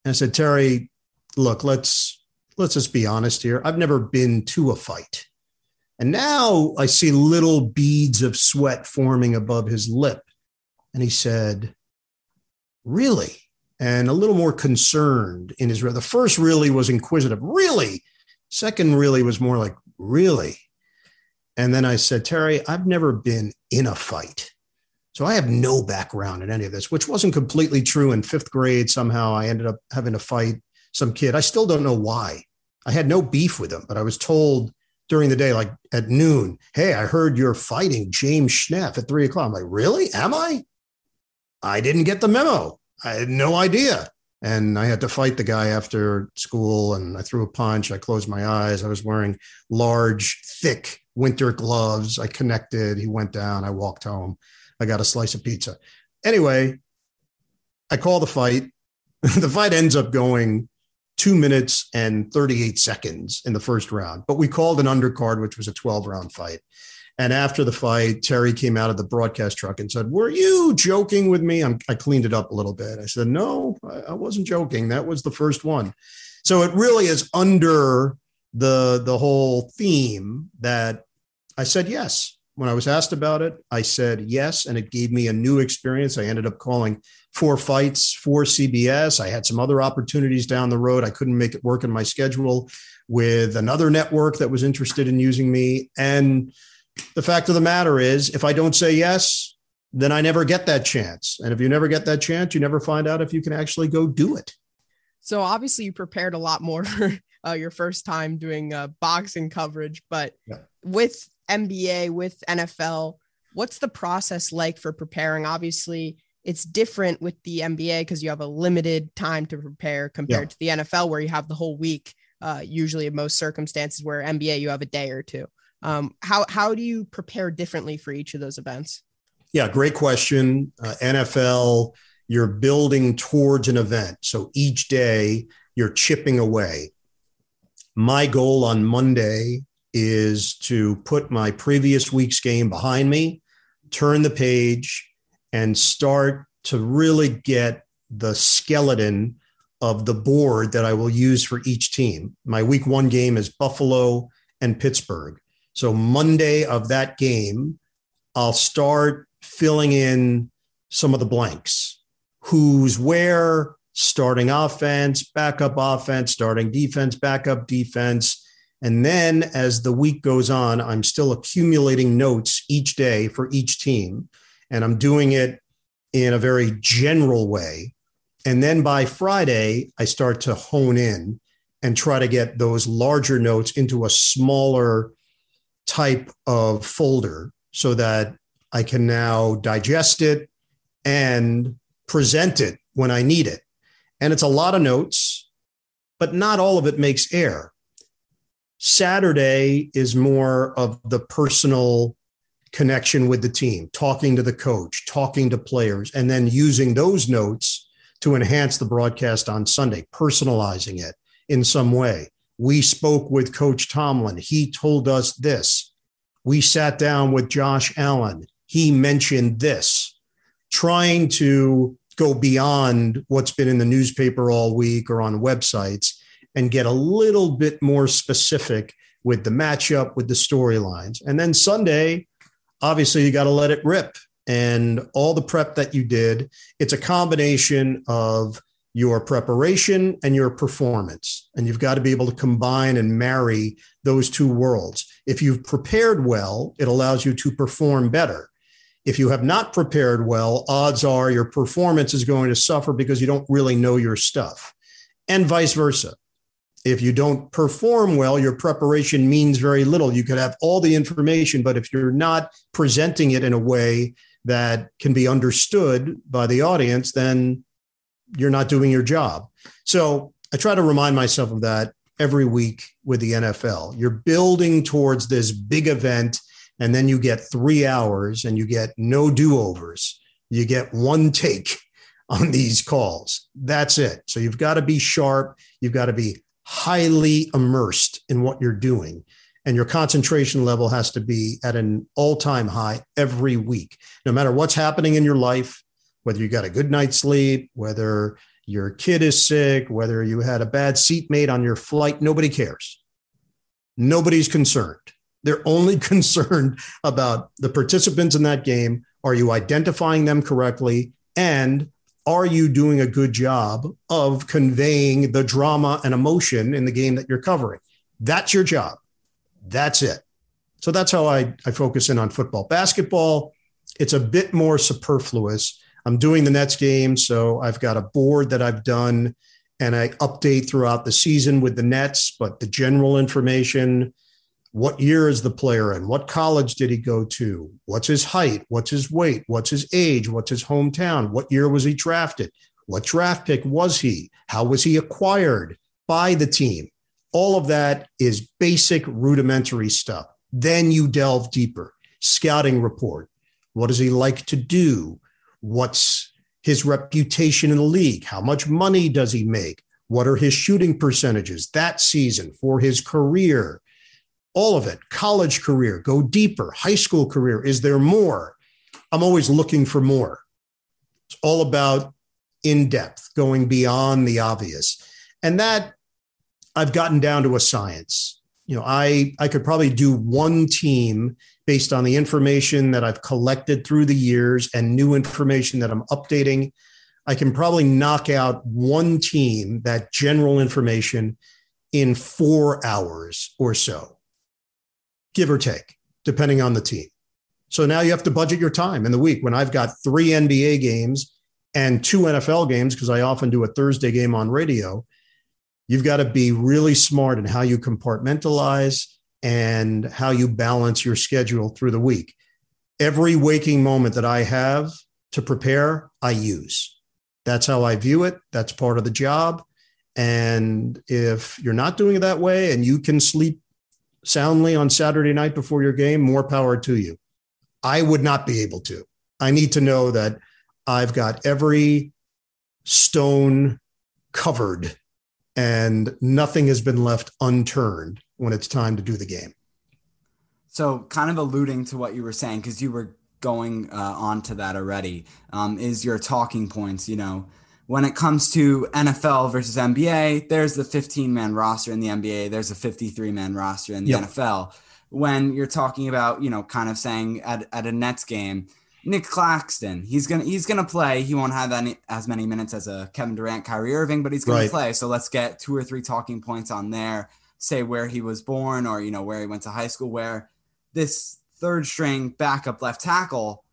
And I said, Terry, look, let's let's just be honest here. I've never been to a fight. And now I see little beads of sweat forming above his lip. And he said, really? And a little more concerned in his, the first really was inquisitive, really? Second really was more like, really? And then I said, Terry, I've never been in a fight. So I have no background in any of this, which wasn't completely true in fifth grade. Somehow I ended up having to fight some kid. I still don't know why. I had no beef with him, but I was told during the day, like at noon, hey, I heard you're fighting James Schneff at three o'clock. I'm like, really? Am I? I didn't get the memo. I had no idea. And I had to fight the guy after school and I threw a punch. I closed my eyes. I was wearing large, thick winter gloves. I connected. He went down. I walked home. I got a slice of pizza. Anyway, I call the fight. the fight ends up going two minutes and 38 seconds in the first round, but we called an undercard, which was a 12 round fight. And after the fight, Terry came out of the broadcast truck and said, Were you joking with me? I'm, i cleaned it up a little bit. I said, No, I, I wasn't joking. That was the first one. So it really is under the, the whole theme that I said yes. When I was asked about it, I said yes. And it gave me a new experience. I ended up calling four fights for CBS. I had some other opportunities down the road. I couldn't make it work in my schedule with another network that was interested in using me. And the fact of the matter is, if I don't say yes, then I never get that chance. And if you never get that chance, you never find out if you can actually go do it. So obviously, you prepared a lot more for uh, your first time doing uh, boxing coverage, but yeah. with NBA, with NFL, what's the process like for preparing? Obviously, it's different with the NBA because you have a limited time to prepare compared yeah. to the NFL, where you have the whole week. Uh, usually, in most circumstances, where NBA you have a day or two. Um, how how do you prepare differently for each of those events? Yeah, great question. Uh, NFL, you're building towards an event, so each day you're chipping away. My goal on Monday is to put my previous week's game behind me, turn the page, and start to really get the skeleton of the board that I will use for each team. My week one game is Buffalo and Pittsburgh. So Monday of that game, I'll start filling in some of the blanks. Who's where, starting offense, backup offense, starting defense, backup defense. And then as the week goes on, I'm still accumulating notes each day for each team. And I'm doing it in a very general way. And then by Friday, I start to hone in and try to get those larger notes into a smaller type of folder so that I can now digest it and present it when I need it. And it's a lot of notes, but not all of it makes air. Saturday is more of the personal connection with the team, talking to the coach, talking to players, and then using those notes to enhance the broadcast on Sunday, personalizing it in some way. We spoke with Coach Tomlin. He told us this. We sat down with Josh Allen. He mentioned this, trying to go beyond what's been in the newspaper all week or on websites and get a little bit more specific with the matchup, with the storylines. And then Sunday, obviously you got to let it rip. And all the prep that you did, it's a combination of your preparation and your performance. And you've got to be able to combine and marry those two worlds. If you've prepared well, it allows you to perform better. If you have not prepared well, odds are your performance is going to suffer because you don't really know your stuff, and vice versa. If you don't perform well, your preparation means very little. You could have all the information, but if you're not presenting it in a way that can be understood by the audience, then you're not doing your job. So I try to remind myself of that every week with the NFL. You're building towards this big event, and then you get three hours and you get no do overs. You get one take on these calls. That's it. So you've got to be sharp. You've got to be highly immersed in what you're doing. And your concentration level has to be at an all time high every week. No matter what's happening in your life, whether you got a good night's sleep, whether your kid is sick, whether you had a bad seatmate on your flight, nobody cares. Nobody's concerned. They're only concerned about the participants in that game. Are you identifying them correctly? And are you doing a good job of conveying the drama and emotion in the game that you're covering? That's your job. That's it. So that's how I, I focus in on football. Basketball, it's a bit more superfluous I'm doing the Nets game, so I've got a board that I've done and I update throughout the season with the Nets, but the general information, what year is the player in? What college did he go to? What's his height? What's his weight? What's his age? What's his hometown? What year was he drafted? What draft pick was he? How was he acquired by the team? All of that is basic rudimentary stuff. Then you delve deeper. Scouting report. What does he like to do? What's his reputation in the league? How much money does he make? What are his shooting percentages that season for his career? All of it, college career, go deeper, high school career. Is there more? I'm always looking for more. It's all about in depth, going beyond the obvious. And that I've gotten down to a science. You know, I I could probably do one team based on the information that I've collected through the years and new information that I'm updating. I can probably knock out one team, that general information, in four hours or so, give or take, depending on the team. So now you have to budget your time in the week. When I've got three NBA games and two NFL games, because I often do a Thursday game on radio, you've got to be really smart in how you compartmentalize and how you balance your schedule through the week. Every waking moment that I have to prepare, I use. That's how I view it. That's part of the job. And if you're not doing it that way and you can sleep soundly on Saturday night before your game, more power to you. I would not be able to. I need to know that I've got every stone covered and nothing has been left unturned when it's time to do the game. So, kind of alluding to what you were saying, because you were going uh, on to that already, um, is your talking points. You know, when it comes to NFL versus NBA, there's the 15 man roster in the NBA, there's a 53 man roster in the yep. NFL. When you're talking about, you know, kind of saying at, at a Nets game, Nic Claxton, he's gonna he's gonna play. He won't have any as many minutes as a Kevin Durant, Kyrie Irving, but he's gonna right. play. So let's get two or three talking points on there. Say where he was born, or you know where he went to high school. Where this third string backup left tackle,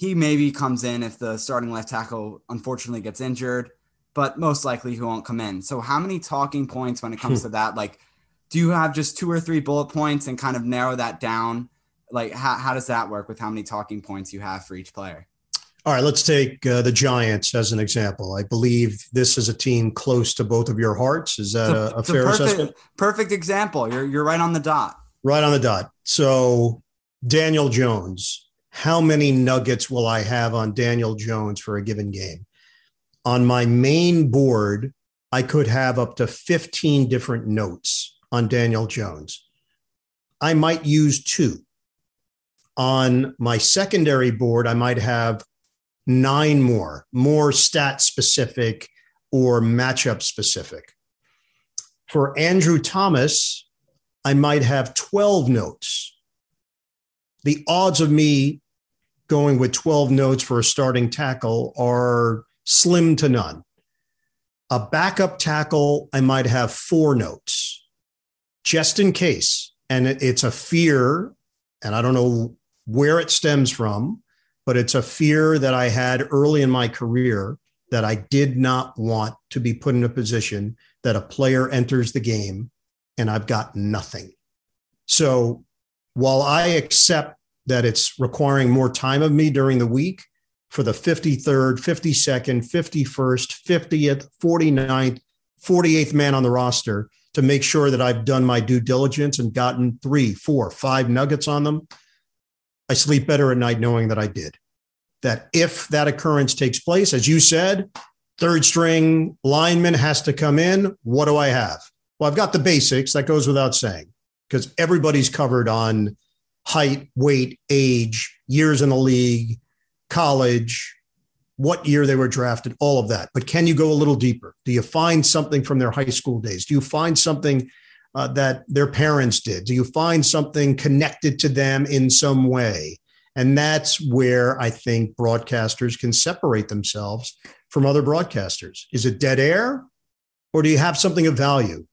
he maybe comes in if the starting left tackle unfortunately gets injured, but most likely he won't come in. So how many talking points when it comes hmm. to that? Like, do you have just two or three bullet points and kind of narrow that down? like how, how does that work with how many talking points you have for each player all right let's take uh, the giants as an example i believe this is a team close to both of your hearts is that a, a, a fair perfect, assessment perfect example you're, you're right on the dot right on the dot so daniel jones how many nuggets will i have on daniel jones for a given game on my main board i could have up to 15 different notes on daniel jones i might use two on my secondary board, I might have nine more, more stat specific or matchup specific. For Andrew Thomas, I might have 12 notes. The odds of me going with 12 notes for a starting tackle are slim to none. A backup tackle, I might have four notes just in case. And it's a fear, and I don't know where it stems from, but it's a fear that I had early in my career that I did not want to be put in a position that a player enters the game and I've got nothing. So while I accept that it's requiring more time of me during the week for the 53rd, 52nd, 51st, 50th, 49th, 48th man on the roster to make sure that I've done my due diligence and gotten three, four, five nuggets on them, I sleep better at night knowing that I did. That if that occurrence takes place, as you said, third string lineman has to come in. What do I have? Well, I've got the basics. That goes without saying because everybody's covered on height, weight, age, years in the league, college, what year they were drafted, all of that. But can you go a little deeper? Do you find something from their high school days? Do you find something uh, that their parents did? Do you find something connected to them in some way? And that's where I think broadcasters can separate themselves from other broadcasters. Is it dead air? Or do you have something of value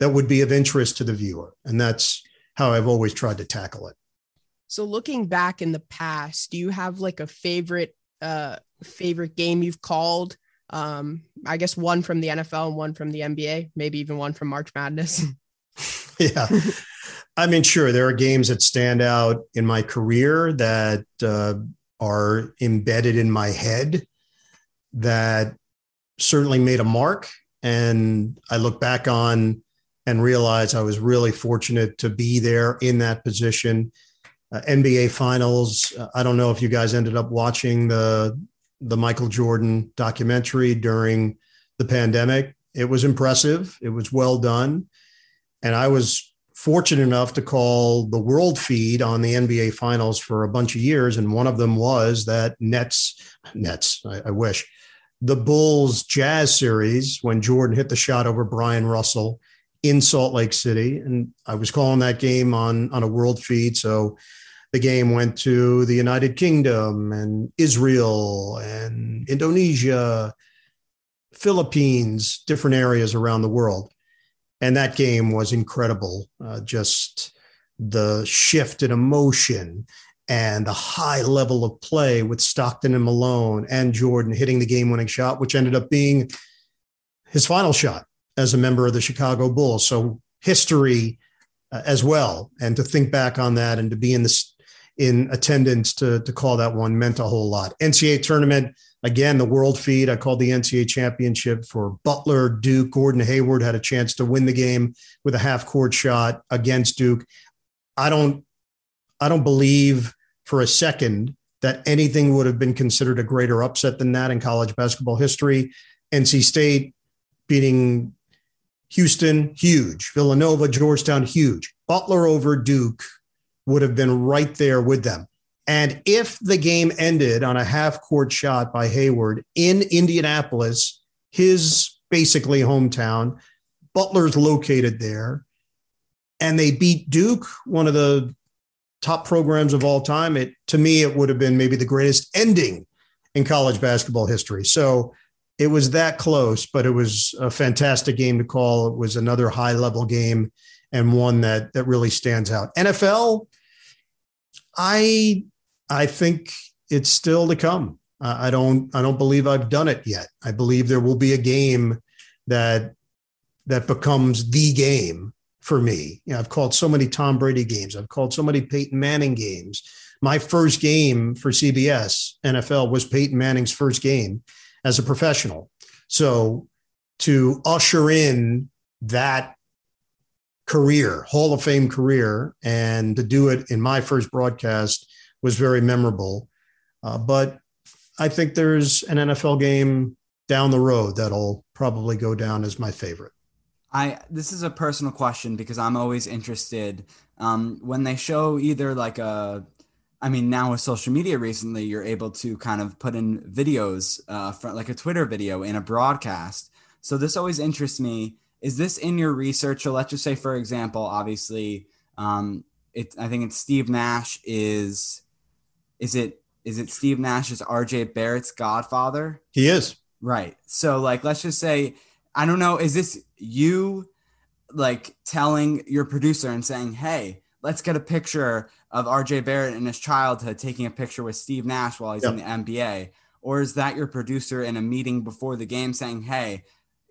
that would be of interest to the viewer? And that's how I've always tried to tackle it. So looking back in the past, do you have like a favorite uh favorite game you've called? Um, I guess one from the NFL and one from the NBA, maybe even one from March Madness. yeah. I mean, sure, there are games that stand out in my career that uh, are embedded in my head that certainly made a mark. And I look back on and realize I was really fortunate to be there in that position uh, NBA Finals. Uh, I don't know if you guys ended up watching the the Michael Jordan documentary during the pandemic. It was impressive. It was well done, and I was fortunate enough to call the world feed on the NBA Finals for a bunch of years, and one of them was that Nets Nets. I, I wish the Bulls Jazz series when Jordan hit the shot over Bryon Russell in Salt Lake City, and I was calling that game on on a world feed, so the game went to the United Kingdom and Israel and Indonesia, Philippines, different areas around the world. And that game was incredible. Uh, just the shift in emotion and the high level of play with Stockton and Malone and Jordan hitting the game winning shot, which ended up being his final shot as a member of the Chicago Bulls. So history uh, as well. And to think back on that and to be in this in attendance to, to call that one meant a whole lot. NCAA tournament, again, the world feed. I called the NCAA championship for Butler, Duke. Gordon Hayward had a chance to win the game with a half court shot against Duke. I don't, I don't believe for a second that anything would have been considered a greater upset than that in college basketball history. NC State beating Houston, huge. Villanova, Georgetown, huge. Butler over Duke, would have been right there with them. And if the game ended on a half court shot by Hayward in Indianapolis, his basically hometown, Butler's located there, and they beat Duke, one of the top programs of all time, it to me it would have been maybe the greatest ending in college basketball history. So it was that close, but it was a fantastic game to call. It was another high level game and one that that really stands out. NFL, I I think it's still to come. I don't I don't believe I've done it yet. I believe there will be a game that that becomes the game for me. You know, I've called so many Tom Brady games. I've called so many Peyton Manning games. My first game for CBS NFL was Peyton Manning's first game as a professional. So to usher in that career, Hall of Fame career, and to do it in my first broadcast was very memorable. Uh, but I think there's an NFL game down the road that'll probably go down as my favorite. I this is a personal question because I'm always interested um, when they show either like a I mean, now with social media recently, you're able to kind of put in videos, uh, for, like a Twitter video in a broadcast. So this always interests me is this in your research? So let's just say, for example, obviously, um, it I think it's Steve Nash is is it is it Steve Nash is RJ Barrett's godfather? He is. Right. So like let's just say I don't know, is this you like telling your producer and saying, "Hey, let's get a picture of RJ Barrett in his childhood taking a picture with Steve Nash while he's yep. in the NBA?" Or is that your producer in a meeting before the game saying, "Hey,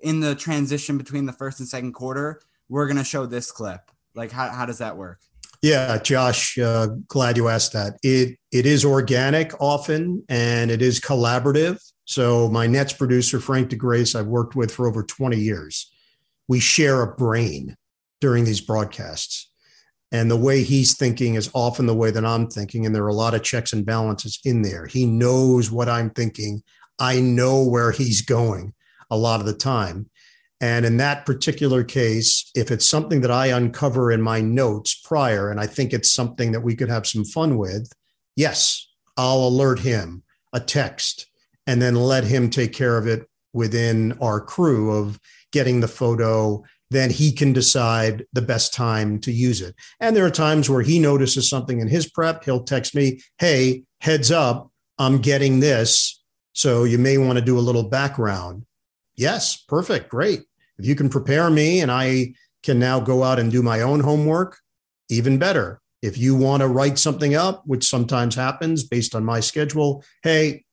in the transition between the first and second quarter, we're going to show this clip." Like how how does that work? Yeah, Josh, uh, glad you asked that. It it is organic often and it is collaborative. So my Nets producer Frank DiGraci, I've worked with for over 20 years. We share a brain during these broadcasts. And the way he's thinking is often the way that I'm thinking. And there are a lot of checks and balances in there. He knows what I'm thinking. I know where he's going a lot of the time. And in that particular case, if it's something that I uncover in my notes prior, and I think it's something that we could have some fun with, yes, I'll alert him a text and then let him take care of it within our crew of getting the photo. Then he can decide the best time to use it. And there are times where he notices something in his prep. He'll text me, Hey, heads up, I'm getting this. So you may want to do a little background. Yes, perfect, great. If you can prepare me and I can now go out and do my own homework, even better. If you want to write something up, which sometimes happens based on my schedule, hey,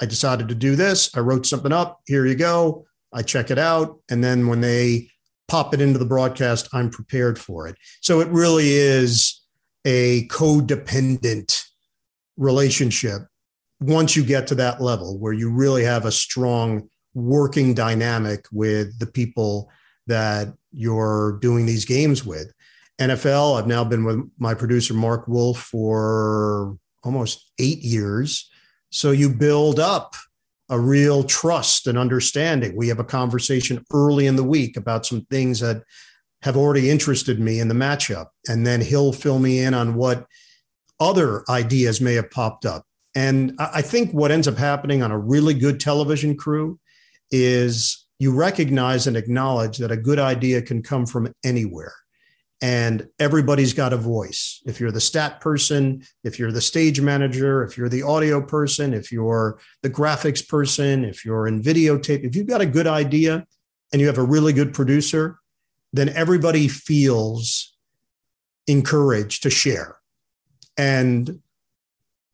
I decided to do this. I wrote something up. Here you go. I check it out. And then when they pop it into the broadcast, I'm prepared for it. So it really is a codependent relationship once you get to that level where you really have a strong working dynamic with the people that you're doing these games with. NFL, I've now been with my producer, Mark Wolff, for almost eight years. So you build up a real trust and understanding. We have a conversation early in the week about some things that have already interested me in the matchup. And then he'll fill me in on what other ideas may have popped up. And I think what ends up happening on a really good television crew is you recognize and acknowledge that a good idea can come from anywhere and everybody's got a voice. If you're the stat person, if you're the stage manager, if you're the audio person, if you're the graphics person, if you're in videotape, if you've got a good idea and you have a really good producer, then everybody feels encouraged to share. And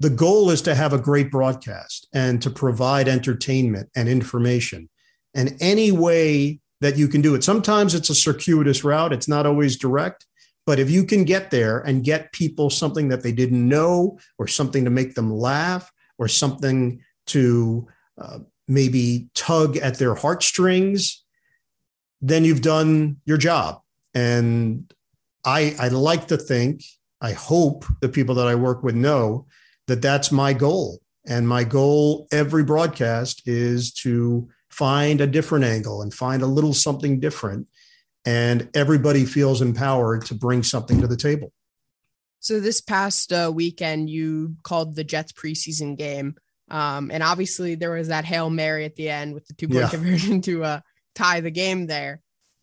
the goal is to have a great broadcast and to provide entertainment and information. And any way that you can do it, sometimes it's a circuitous route, it's not always direct. But if you can get there and get people something that they didn't know, or something to make them laugh, or something to uh, maybe tug at their heartstrings, then you've done your job. And I, I like to think, I hope the people that I work with know that that's my goal. And my goal every broadcast is to find a different angle and find a little something different. And everybody feels empowered to bring something to the table. So this past uh, weekend, you called the Jets preseason game, um, and obviously there was that hail mary at the end with the two point yeah. conversion to uh, tie the game there.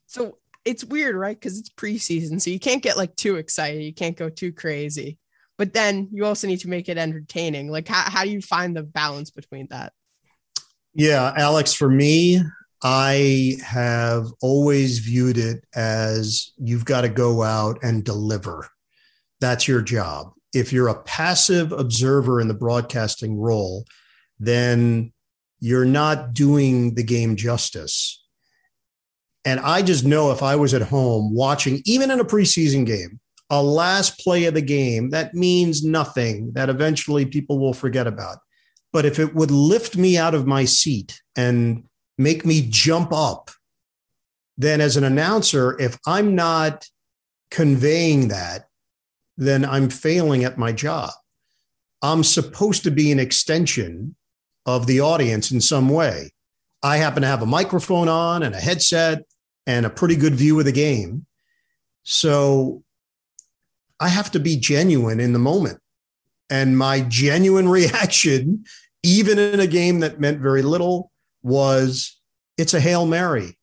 So it's weird, right? Because it's preseason, so you can't get like too excited. You can't go too crazy but then you also need to make it entertaining. Like, how, how do you find the balance between that? Yeah, Alex, for me, I have always viewed it as you've got to go out and deliver. That's your job. If you're a passive observer in the broadcasting role, then you're not doing the game justice. And I just know if I was at home watching, even in a preseason game, a last play of the game that means nothing that eventually people will forget about. But if it would lift me out of my seat and make me jump up, then as an announcer, if I'm not conveying that, then I'm failing at my job. I'm supposed to be an extension of the audience in some way. I happen to have a microphone on and a headset and a pretty good view of the game. So I have to be genuine in the moment. And my genuine reaction, even in a game that meant very little, was it's a Hail Mary.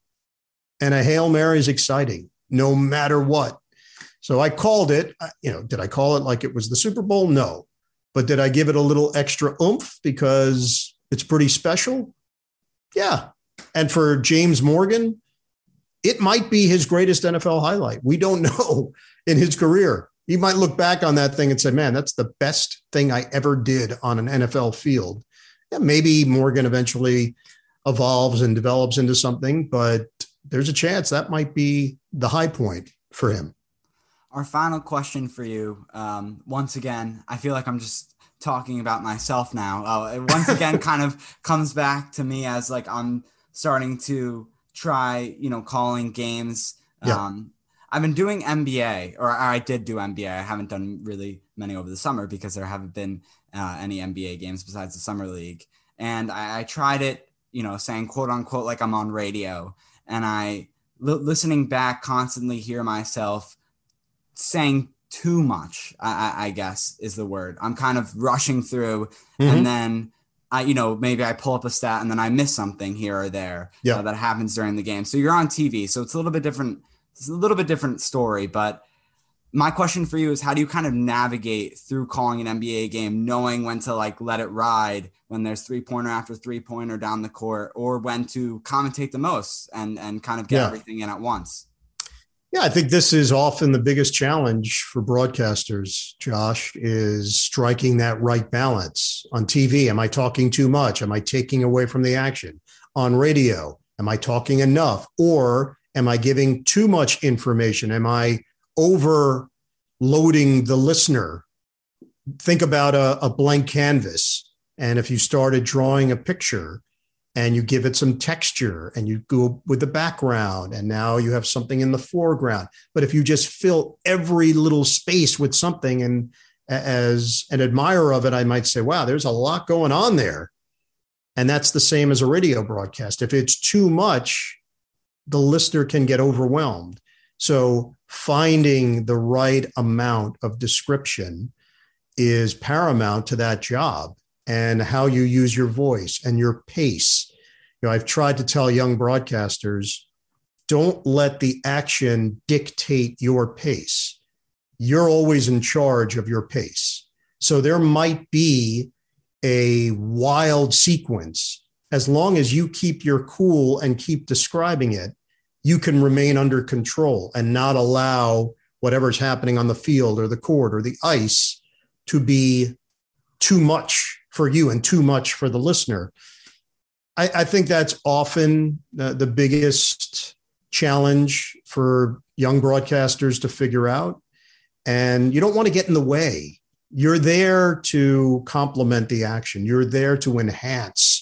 And a Hail Mary is exciting no matter what. So I called it, uh, you know, did I call it like it was the Super Bowl? No. But did I give it a little extra oomph because it's pretty special? Yeah. And for James Morgan, it might be his greatest NFL highlight. We don't know in his career. He might look back on that thing and say, man, that's the best thing I ever did on an NFL field. Yeah, maybe Morgan eventually evolves and develops into something, but there's a chance that might be the high point for him. Our final question for you. Um, once again, I feel like I'm just talking about myself now. Uh, it once again kind of comes back to me as like I'm starting to try, you know, calling games. Yeah. Um, I've been doing NBA, or I did do NBA. I haven't done really many over the summer because there haven't been uh, any NBA games besides the summer league. And I, I, tried it, you know, saying quote unquote like I'm on radio, and I listening back constantly hear myself saying too much. I, I, guess is the word. I'm kind of rushing through, mm-hmm. and then I, you know, maybe I pull up a stat and then I miss something here or there yeah. uh, that happens during the game. So you're on TV, so it's a little bit different it's a little bit different story, but my question for you is how do you kind of navigate through calling an NBA game, knowing when to like let it ride when there's three pointer after three pointer down the court, or when to commentate the most and and kind of get yeah. everything in at once? Yeah, I think this is often the biggest challenge for broadcasters, Josh, is striking that right balance. On TV, am I talking too much? Am I taking away from the action? On radio, am I talking enough? Or Am I giving too much information? Am I overloading the listener? Think about a, a blank canvas. And if you started drawing a picture and you give it some texture and you go with the background and now you have something in the foreground. But if you just fill every little space with something and as an admirer of it, I might say, wow, there's a lot going on there. And that's the same as a radio broadcast. If it's too much, the listener can get overwhelmed. So finding the right amount of description is paramount to that job and how you use your voice and your pace. You know, I've tried to tell young broadcasters don't let the action dictate your pace. You're always in charge of your pace. So there might be a wild sequence as long as you keep your cool and keep describing it you can remain under control and not allow whatever's happening on the field or the court or the ice to be too much for you and too much for the listener. I, I think that's often the, the biggest challenge for young broadcasters to figure out. And you don't want to get in the way. You're there to complement the action, you're there to enhance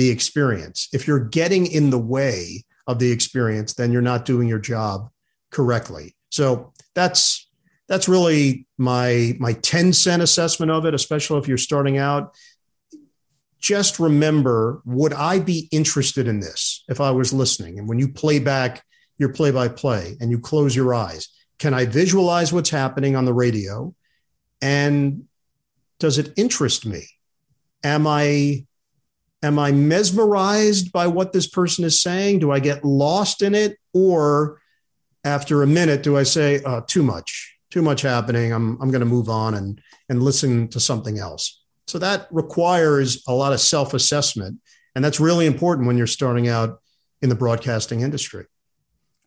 the experience. If you're getting in the way, of the experience, then you're not doing your job correctly. So that's that's really my my 10 cent assessment of it, especially if you're starting out. Just remember, would I be interested in this if I was listening? And when you play back your play by play and you close your eyes, can I visualize what's happening on the radio? And does it interest me? Am I am I mesmerized by what this person is saying? Do I get lost in it? Or after a minute, do I say, oh, too much, too much happening? I'm, I'm going to move on and, and listen to something else. So that requires a lot of self assessment. And that's really important when you're starting out in the broadcasting industry.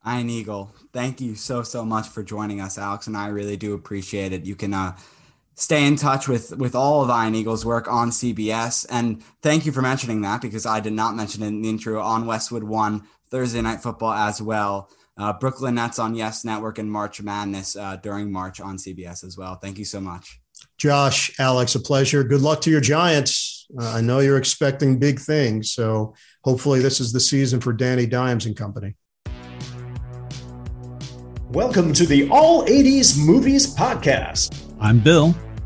Ian Eagle, thank you so, so much for joining us, Alex. And I really do appreciate it. You can, uh, stay in touch with with all of Ian Eagle's work on CBS. And thank you for mentioning that because I did not mention it in the intro on Westwood One Thursday Night Football as well. Uh, Brooklyn Nets on Yes Network and March Madness uh, during March on CBS as well. Thank you so much. Josh, Alex, a pleasure. Good luck to your Giants. Uh, I know you're expecting big things. So hopefully, this is the season for Danny Dimes and company. Welcome to the All 80s Movies Podcast. I'm Bill.